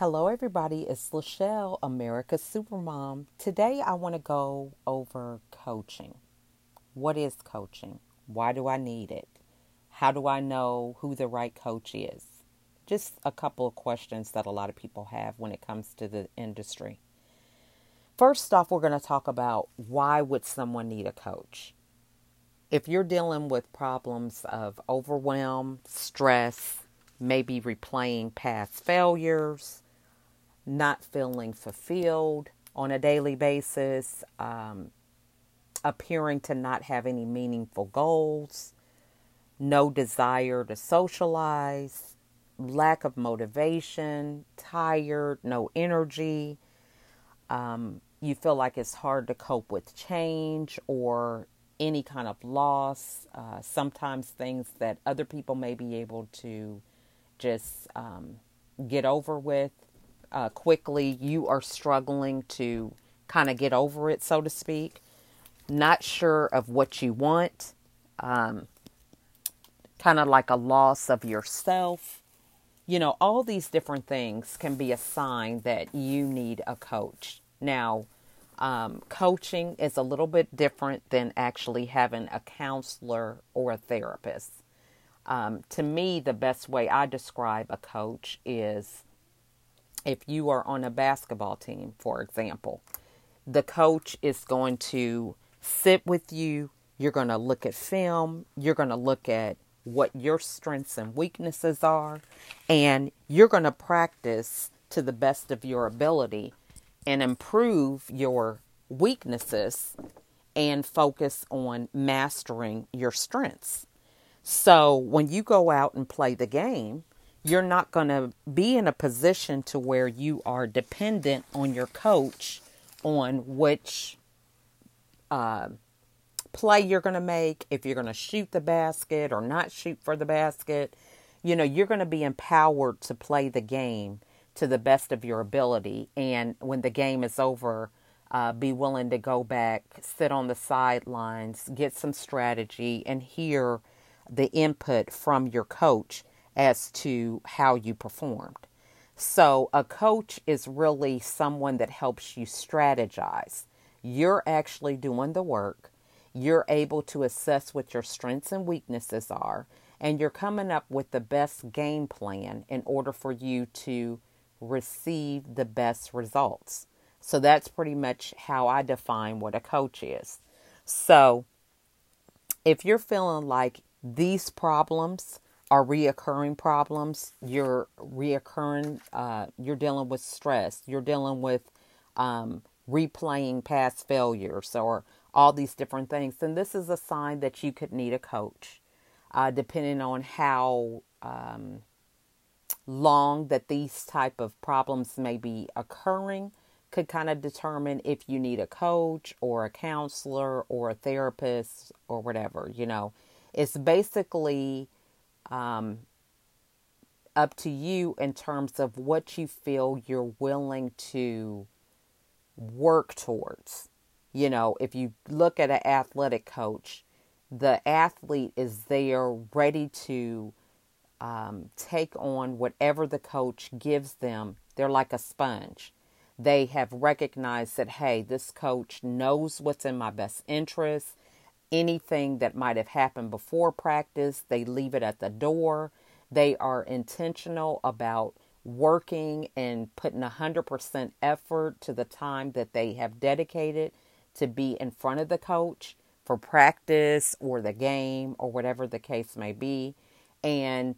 Hello, everybody. It's Lachelle, America's Supermom. Today, I want to go over coaching. What is coaching? Why do I need it? How do I know who the right coach is? Just a couple of questions that a lot of people have when it comes to the industry. First off, we're going to talk about why would someone need a coach? If you're dealing with problems of overwhelm, stress, maybe replaying past failures, not feeling fulfilled on a daily basis, um, appearing to not have any meaningful goals, no desire to socialize, lack of motivation, tired, no energy. Um, you feel like it's hard to cope with change or any kind of loss. Uh, sometimes things that other people may be able to just um, get over with uh, quickly, you are struggling to kind of get over it, so to speak, not sure of what you want, um, kind of like a loss of yourself. You know, all these different things can be a sign that you need a coach. Now, um, coaching is a little bit different than actually having a counselor or a therapist. Um, to me, the best way I describe a coach is if you are on a basketball team, for example, the coach is going to sit with you. You're going to look at film. You're going to look at what your strengths and weaknesses are. And you're going to practice to the best of your ability and improve your weaknesses and focus on mastering your strengths. So when you go out and play the game, you're not going to be in a position to where you are dependent on your coach on which uh, play you're going to make, if you're going to shoot the basket or not shoot for the basket. You know, you're going to be empowered to play the game to the best of your ability. And when the game is over, uh, be willing to go back, sit on the sidelines, get some strategy, and hear the input from your coach as to how you performed. So, a coach is really someone that helps you strategize. You're actually doing the work. You're able to assess what your strengths and weaknesses are, and you're coming up with the best game plan in order for you to receive the best results. So, that's pretty much how I define what a coach is. So, if you're feeling like these problems are reoccurring problems. You're reoccurring, uh, you're dealing with stress. You're dealing with um, replaying past failures or all these different things. Then this is a sign that you could need a coach, uh, depending on how um, long that these type of problems may be occurring could kind of determine if you need a coach or a counselor or a therapist or whatever you know it's basically um, up to you in terms of what you feel you're willing to work towards. You know, if you look at an athletic coach, the athlete is there ready to um, take on whatever the coach gives them. They're like a sponge. They have recognized that, hey, this coach knows what's in my best interest anything that might have happened before practice, they leave it at the door. They are intentional about working and putting 100% effort to the time that they have dedicated to be in front of the coach for practice or the game or whatever the case may be. And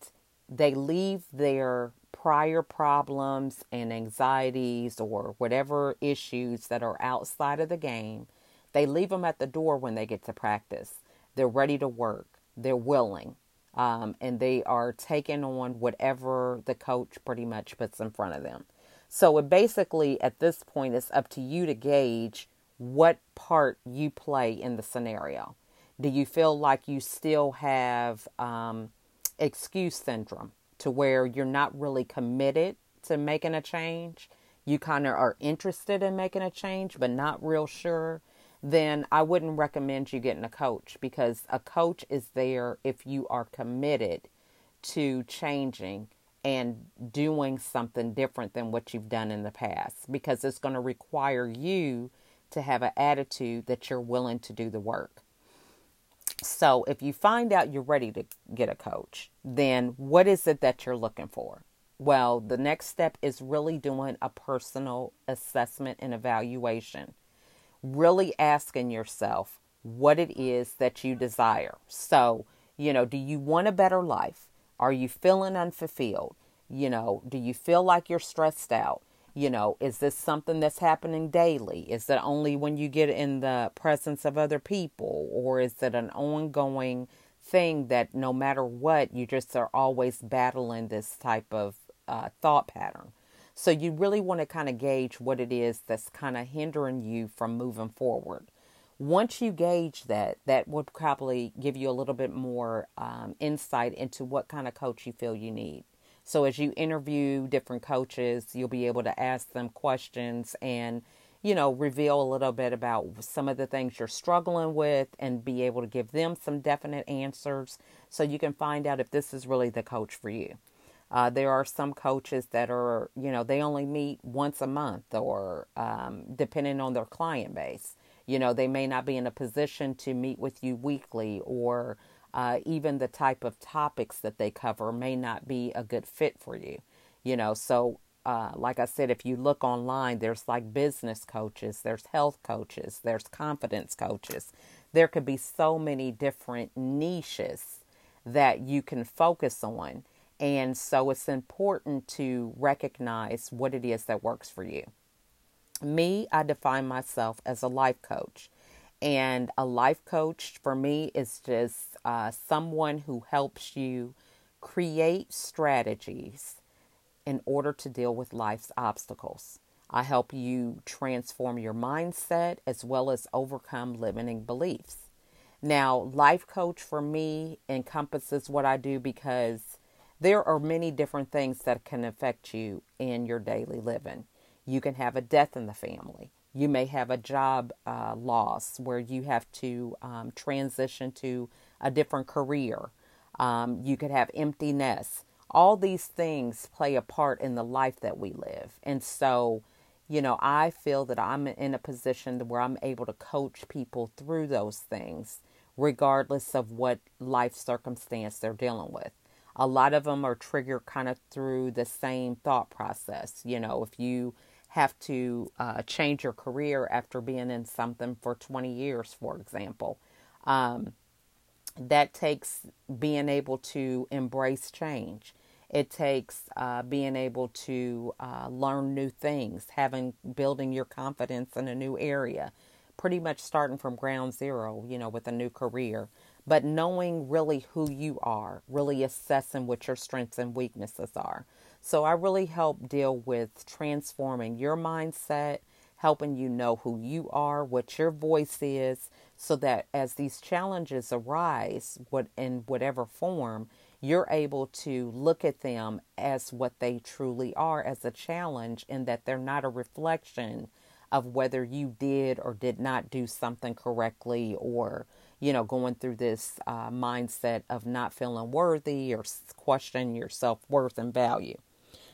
they leave their prior problems and anxieties or whatever issues that are outside of the game they leave them at the door when they get to practice. They're ready to work. They're willing. Um, and they are taking on whatever the coach pretty much puts in front of them. So it basically, at this point, it's up to you to gauge what part you play in the scenario. Do you feel like you still have um, excuse syndrome to where you're not really committed to making a change? You kind of are interested in making a change, but not real sure then I wouldn't recommend you getting a coach because a coach is there if you are committed to changing and doing something different than what you've done in the past because it's going to require you to have an attitude that you're willing to do the work. So, if you find out you're ready to get a coach, then what is it that you're looking for? Well, the next step is really doing a personal assessment and evaluation. Really asking yourself what it is that you desire. So, you know, do you want a better life? Are you feeling unfulfilled? You know, do you feel like you're stressed out? You know, is this something that's happening daily? Is it only when you get in the presence of other people? Or is it an ongoing thing that no matter what, you just are always battling this type of uh, thought pattern? So you really want to kind of gauge what it is that's kind of hindering you from moving forward. Once you gauge that, that would probably give you a little bit more um, insight into what kind of coach you feel you need. So as you interview different coaches, you'll be able to ask them questions and, you know, reveal a little bit about some of the things you're struggling with and be able to give them some definite answers so you can find out if this is really the coach for you. Uh, there are some coaches that are, you know, they only meet once a month or um, depending on their client base. You know, they may not be in a position to meet with you weekly or uh, even the type of topics that they cover may not be a good fit for you. You know, so uh, like I said, if you look online, there's like business coaches, there's health coaches, there's confidence coaches. There could be so many different niches that you can focus on. And so it's important to recognize what it is that works for you. Me, I define myself as a life coach. And a life coach for me is just uh, someone who helps you create strategies in order to deal with life's obstacles. I help you transform your mindset as well as overcome limiting beliefs. Now, life coach for me encompasses what I do because there are many different things that can affect you in your daily living. You can have a death in the family. You may have a job uh, loss where you have to um, transition to a different career. Um, you could have emptiness. All these things play a part in the life that we live. And so, you know, I feel that I'm in a position where I'm able to coach people through those things, regardless of what life circumstance they're dealing with a lot of them are triggered kind of through the same thought process. You know, if you have to uh, change your career after being in something for 20 years, for example, um, that takes being able to embrace change. It takes uh, being able to uh, learn new things, having building your confidence in a new area, pretty much starting from ground zero, you know, with a new career but knowing really who you are, really assessing what your strengths and weaknesses are. So I really help deal with transforming your mindset, helping you know who you are, what your voice is, so that as these challenges arise, what in whatever form, you're able to look at them as what they truly are as a challenge and that they're not a reflection of whether you did or did not do something correctly or you know, going through this uh, mindset of not feeling worthy or questioning your self worth and value.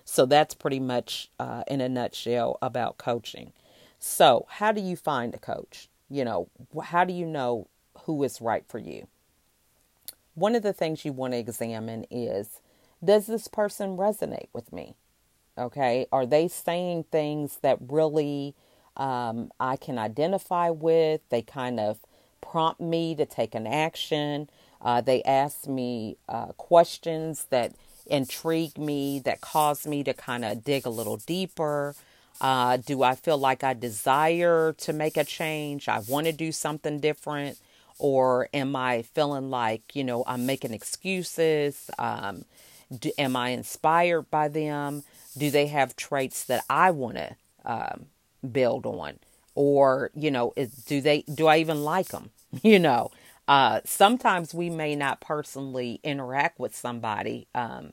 So that's pretty much uh, in a nutshell about coaching. So, how do you find a coach? You know, how do you know who is right for you? One of the things you want to examine is does this person resonate with me? Okay. Are they saying things that really um, I can identify with? They kind of prompt me to take an action. Uh, they ask me uh, questions that intrigue me, that cause me to kind of dig a little deeper. Uh, do I feel like I desire to make a change? I want to do something different? Or am I feeling like, you know, I'm making excuses? Um, do, am I inspired by them? Do they have traits that I want to um, build on? Or you know is, do they do i even like them you know uh, sometimes we may not personally interact with somebody um,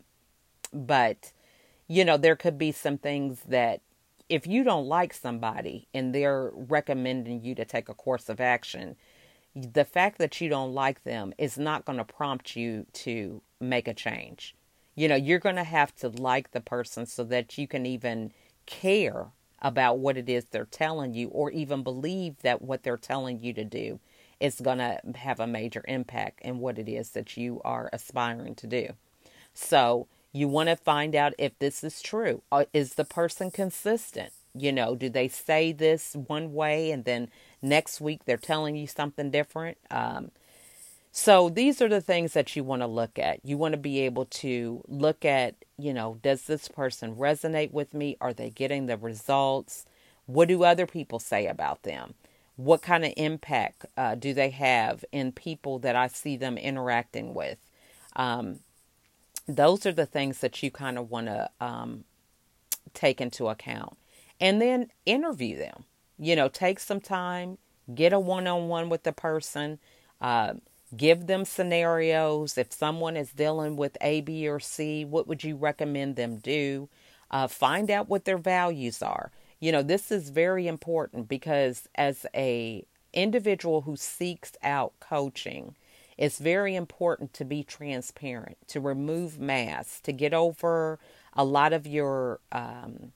but you know there could be some things that if you don't like somebody and they're recommending you to take a course of action the fact that you don't like them is not going to prompt you to make a change. You know, you're going to have to like the person so that you can even care about what it is they're telling you or even believe that what they're telling you to do is going to have a major impact in what it is that you are aspiring to do. So, you want to find out if this is true. Uh, is the person consistent? You know, do they say this one way and then next week they're telling you something different? Um, so these are the things that you want to look at. You want to be able to look at, you know, does this person resonate with me? Are they getting the results? What do other people say about them? What kind of impact uh, do they have in people that I see them interacting with? Um, those are the things that you kind of want to um, take into account. And then interview them. You know, take some time, get a one on one with the person, uh, give them scenarios. If someone is dealing with A, B, or C, what would you recommend them do? Uh, find out what their values are. You know, this is very important because as a individual who seeks out coaching, it's very important to be transparent, to remove masks, to get over a lot of your um,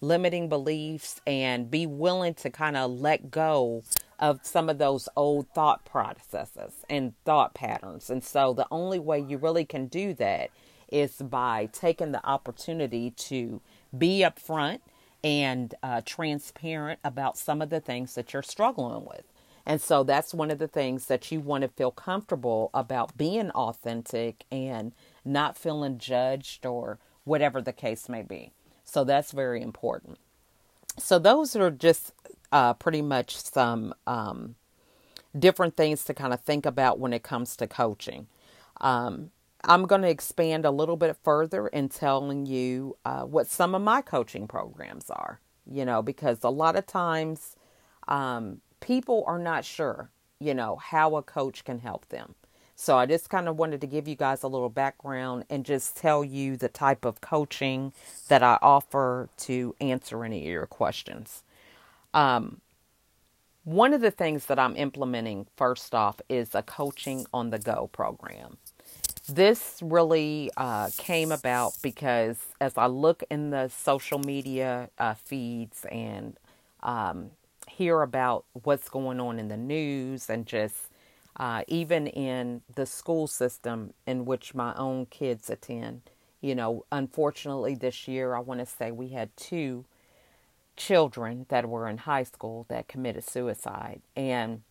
limiting beliefs and be willing to kind of let go of some of those old thought processes and thought patterns. And so the only way you really can do that is by taking the opportunity to be upfront and uh, transparent about some of the things that you're struggling with. And so that's one of the things that you want to feel comfortable about being authentic and not feeling judged or whatever the case may be. So that's very important. So those are just uh, pretty much some um, different things to kind of think about when it comes to coaching. Um, I'm going to expand a little bit further in telling you uh, what some of my coaching programs are, you know, because a lot of times um, people are not sure, you know, how a coach can help them. So I just kind of wanted to give you guys a little background and just tell you the type of coaching that I offer to answer any of your questions. Um, one of the things that I'm implementing first off is a coaching on the go program. This really uh, came about because as I look in the social media uh, feeds and um, hear about what's going on in the news and just uh, even in the school system in which my own kids attend. You know, unfortunately, this year, I want to say we had two children that were in high school that committed suicide. And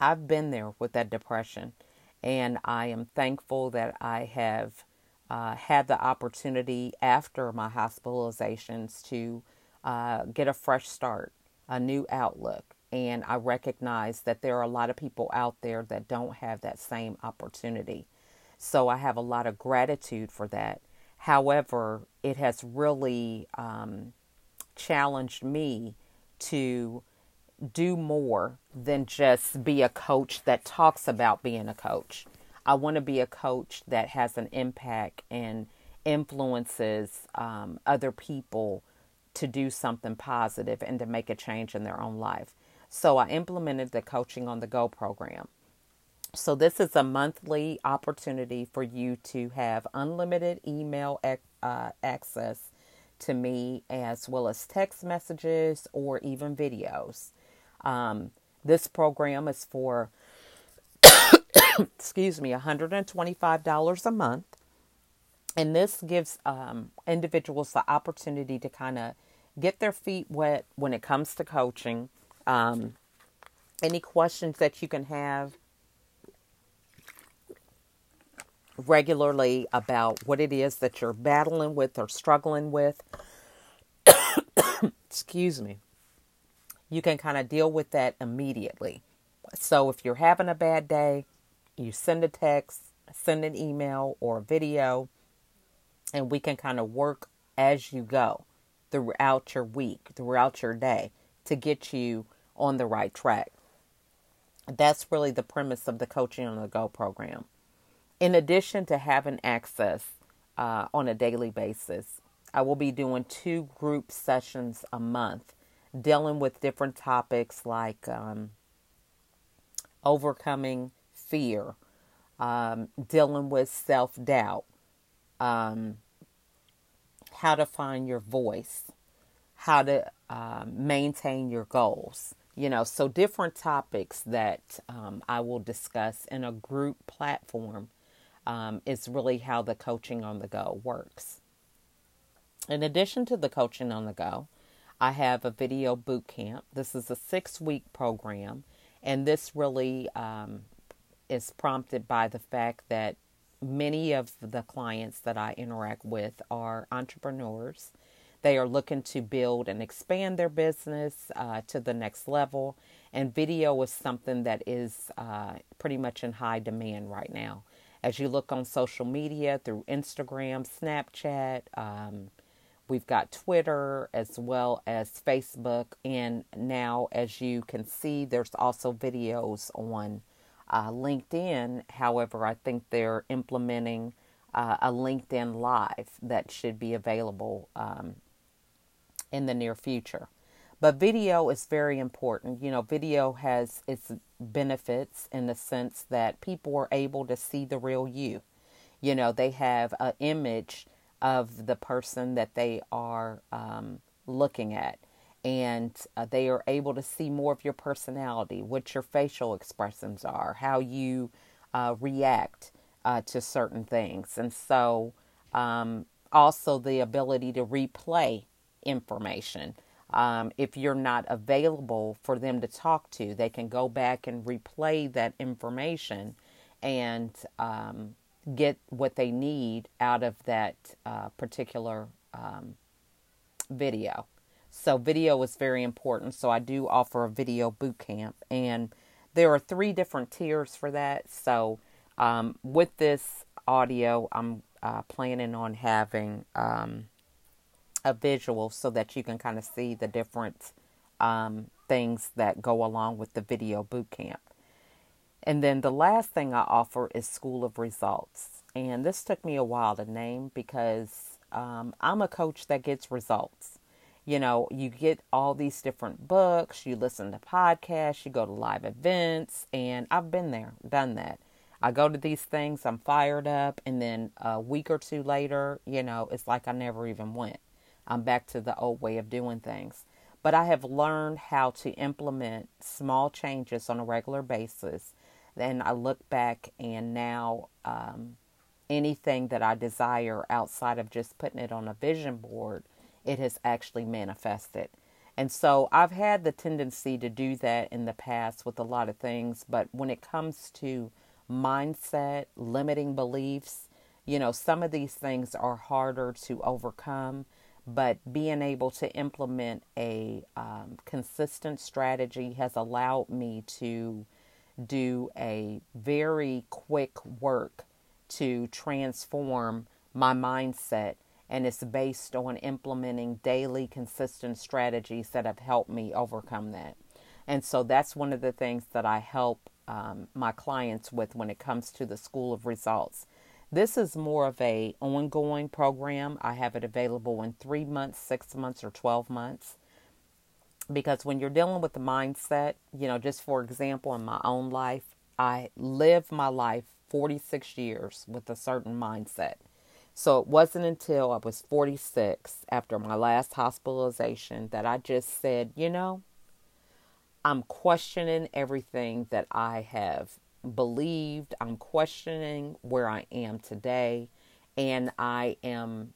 I've been there with that depression. And I am thankful that I have uh, had the opportunity after my hospitalizations to uh, get a fresh start a new outlook. And I recognize that there are a lot of people out there that don't have that same opportunity. So I have a lot of gratitude for that. However, it has really um, challenged me to do more than just be a coach that talks about being a coach. I want to be a coach that has an impact and influences um, other people to do something positive and to make a change in their own life. So I implemented the Coaching on the Go program. So this is a monthly opportunity for you to have unlimited email uh, access to me as well as text messages or even videos. Um, this program is for, excuse me, $125 a month. And this gives um, individuals the opportunity to kind of get their feet wet when it comes to coaching. Um, any questions that you can have regularly about what it is that you're battling with or struggling with. Excuse me. You can kind of deal with that immediately. So if you're having a bad day, you send a text, send an email or a video, and we can kind of work as you go throughout your week, throughout your day to get you on the right track. That's really the premise of the Coaching on the Go program. In addition to having access uh, on a daily basis, I will be doing two group sessions a month dealing with different topics like um, overcoming fear, um, dealing with self doubt, um, how to find your voice, how to uh, maintain your goals. You know, so different topics that um, I will discuss in a group platform um, is really how the coaching on the go works. In addition to the coaching on the go, I have a video boot camp. This is a six week program, and this really um, is prompted by the fact that many of the clients that I interact with are entrepreneurs. They are looking to build and expand their business uh, to the next level, and video is something that is uh, pretty much in high demand right now. As you look on social media through Instagram, Snapchat, um, we've got Twitter as well as Facebook, and now as you can see, there's also videos on uh, LinkedIn. However, I think they're implementing uh, a LinkedIn Live that should be available um, in the near future. But video is very important. You know, video has its benefits in the sense that people are able to see the real you. You know, they have an image of the person that they are um, looking at and uh, they are able to see more of your personality, what your facial expressions are, how you uh, react uh, to certain things. And so, um, also the ability to replay information. Um, if you're not available for them to talk to, they can go back and replay that information and um, get what they need out of that uh, particular um, video. So, video is very important. So, I do offer a video boot camp, and there are three different tiers for that. So, um, with this audio, I'm uh, planning on having um, a visual so that you can kind of see the different um, things that go along with the video boot camp. And then the last thing I offer is School of Results. And this took me a while to name because um, I'm a coach that gets results you know, you get all these different books, you listen to podcasts, you go to live events, and I've been there, done that. I go to these things, I'm fired up, and then a week or two later, you know, it's like I never even went. I'm back to the old way of doing things. But I have learned how to implement small changes on a regular basis. Then I look back, and now um, anything that I desire outside of just putting it on a vision board it has actually manifested. And so I've had the tendency to do that in the past with a lot of things, but when it comes to mindset, limiting beliefs, you know, some of these things are harder to overcome, but being able to implement a um, consistent strategy has allowed me to do a very quick work to transform my mindset and it's based on implementing daily consistent strategies that have helped me overcome that. And so that's one of the things that I help um, my clients with when it comes to the School of Results. This is more of a ongoing program. I have it available in three months, six months, or 12 months. Because when you're dealing with the mindset, you know, just for example, in my own life, I live my life 46 years with a certain mindset. So it wasn't until I was 46 after my last hospitalization that I just said, you know, I'm questioning everything that I have believed. I'm questioning where I am today. And I am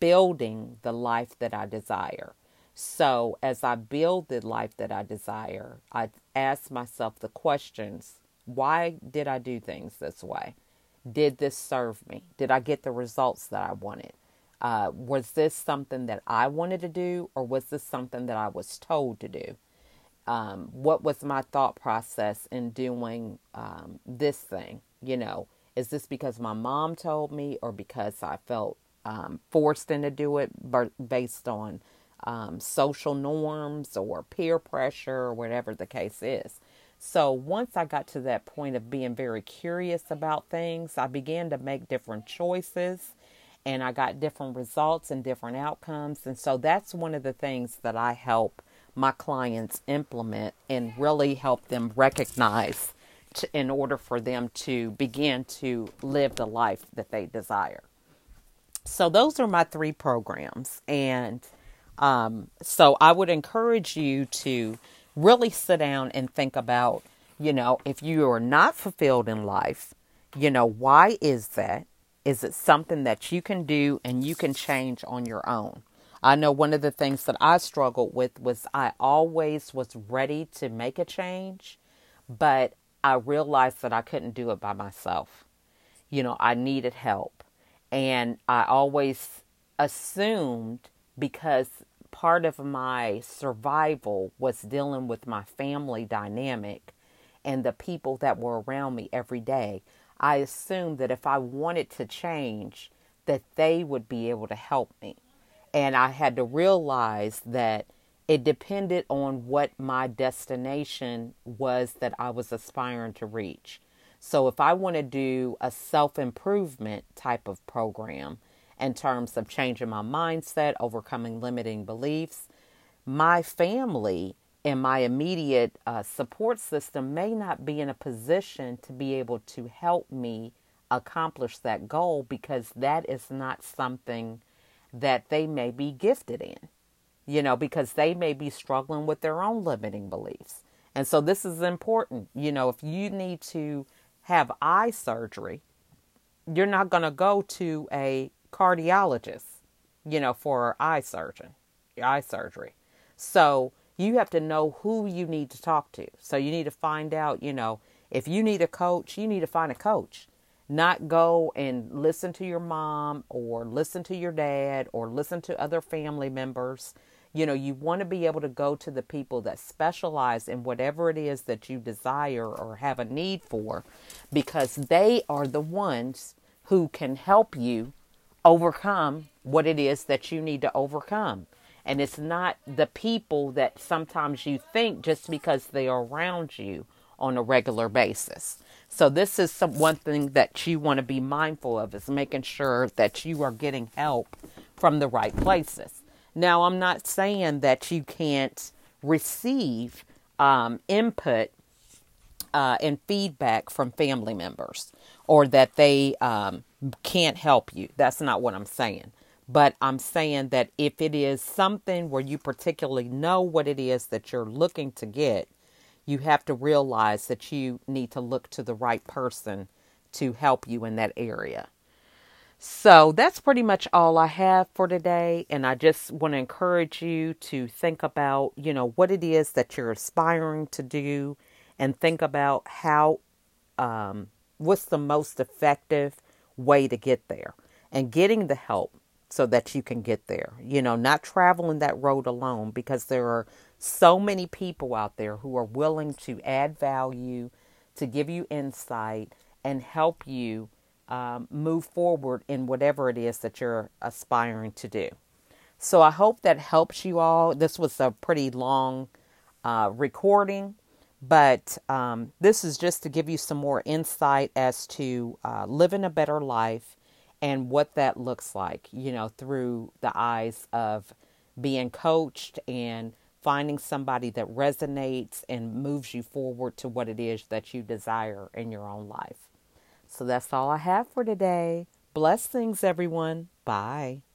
building the life that I desire. So, as I build the life that I desire, I ask myself the questions why did I do things this way? Did this serve me? Did I get the results that I wanted? Uh, was this something that I wanted to do, or was this something that I was told to do? Um, what was my thought process in doing um, this thing? You know, is this because my mom told me, or because I felt um, forced into do it based on um, social norms or peer pressure or whatever the case is? So once I got to that point of being very curious about things, I began to make different choices and I got different results and different outcomes. And so that's one of the things that I help my clients implement and really help them recognize to, in order for them to begin to live the life that they desire. So, those are my three programs. And um, so, I would encourage you to really sit down and think about, you know, if you are not fulfilled in life, you know, why is that? Is it something that you can do and you can change on your own? I know one of the things that I struggled with was I always was ready to make a change, but I realized that I couldn't do it by myself. You know, I needed help. And I always assumed because part of my survival was dealing with my family dynamic and the people that were around me every day. I assumed that if I wanted to change, that they would be able to help me. And I had to realize that it depended on what my destination was that I was aspiring to reach. So if I want to do a self improvement type of program in terms of changing my mindset, overcoming limiting beliefs, my family and my immediate uh, support system may not be in a position to be able to help me accomplish that goal because that is not something that they may be gifted in, you know, because they may be struggling with their own limiting beliefs. And so this is important. You know, if you need to have eye surgery, you're not going to go to a cardiologist, you know, for eye surgeon, eye surgery. So you have to know who you need to talk to. So you need to find out, you know, if you need a coach, you need to find a coach. Not go and listen to your mom or listen to your dad or listen to other family members. You know, you want to be able to go to the people that specialize in whatever it is that you desire or have a need for because they are the ones who can help you overcome what it is that you need to overcome. And it's not the people that sometimes you think just because they are around you on a regular basis. So this is some, one thing that you want to be mindful of is making sure that you are getting help from the right places. Now, I'm not saying that you can't receive um, input uh, and feedback from family members or that they um, can't help you. That's not what I'm saying. But I'm saying that if it is something where you particularly know what it is that you're looking to get, you have to realize that you need to look to the right person to help you in that area. So that's pretty much all I have for today. And I just want to encourage you to think about, you know, what it is that you're aspiring to do and think about how, um, what's the most effective way to get there and getting the help so that you can get there. You know, not traveling that road alone because there are so many people out there who are willing to add value, to give you insight, and help you um, move forward in whatever it is that you're aspiring to do. So I hope that helps you all. This was a pretty long uh, recording, but um, this is just to give you some more insight as to uh, living a better life and what that looks like, you know, through the eyes of being coached and finding somebody that resonates and moves you forward to what it is that you desire in your own life. So that's all I have for today. Blessings, everyone. Bye.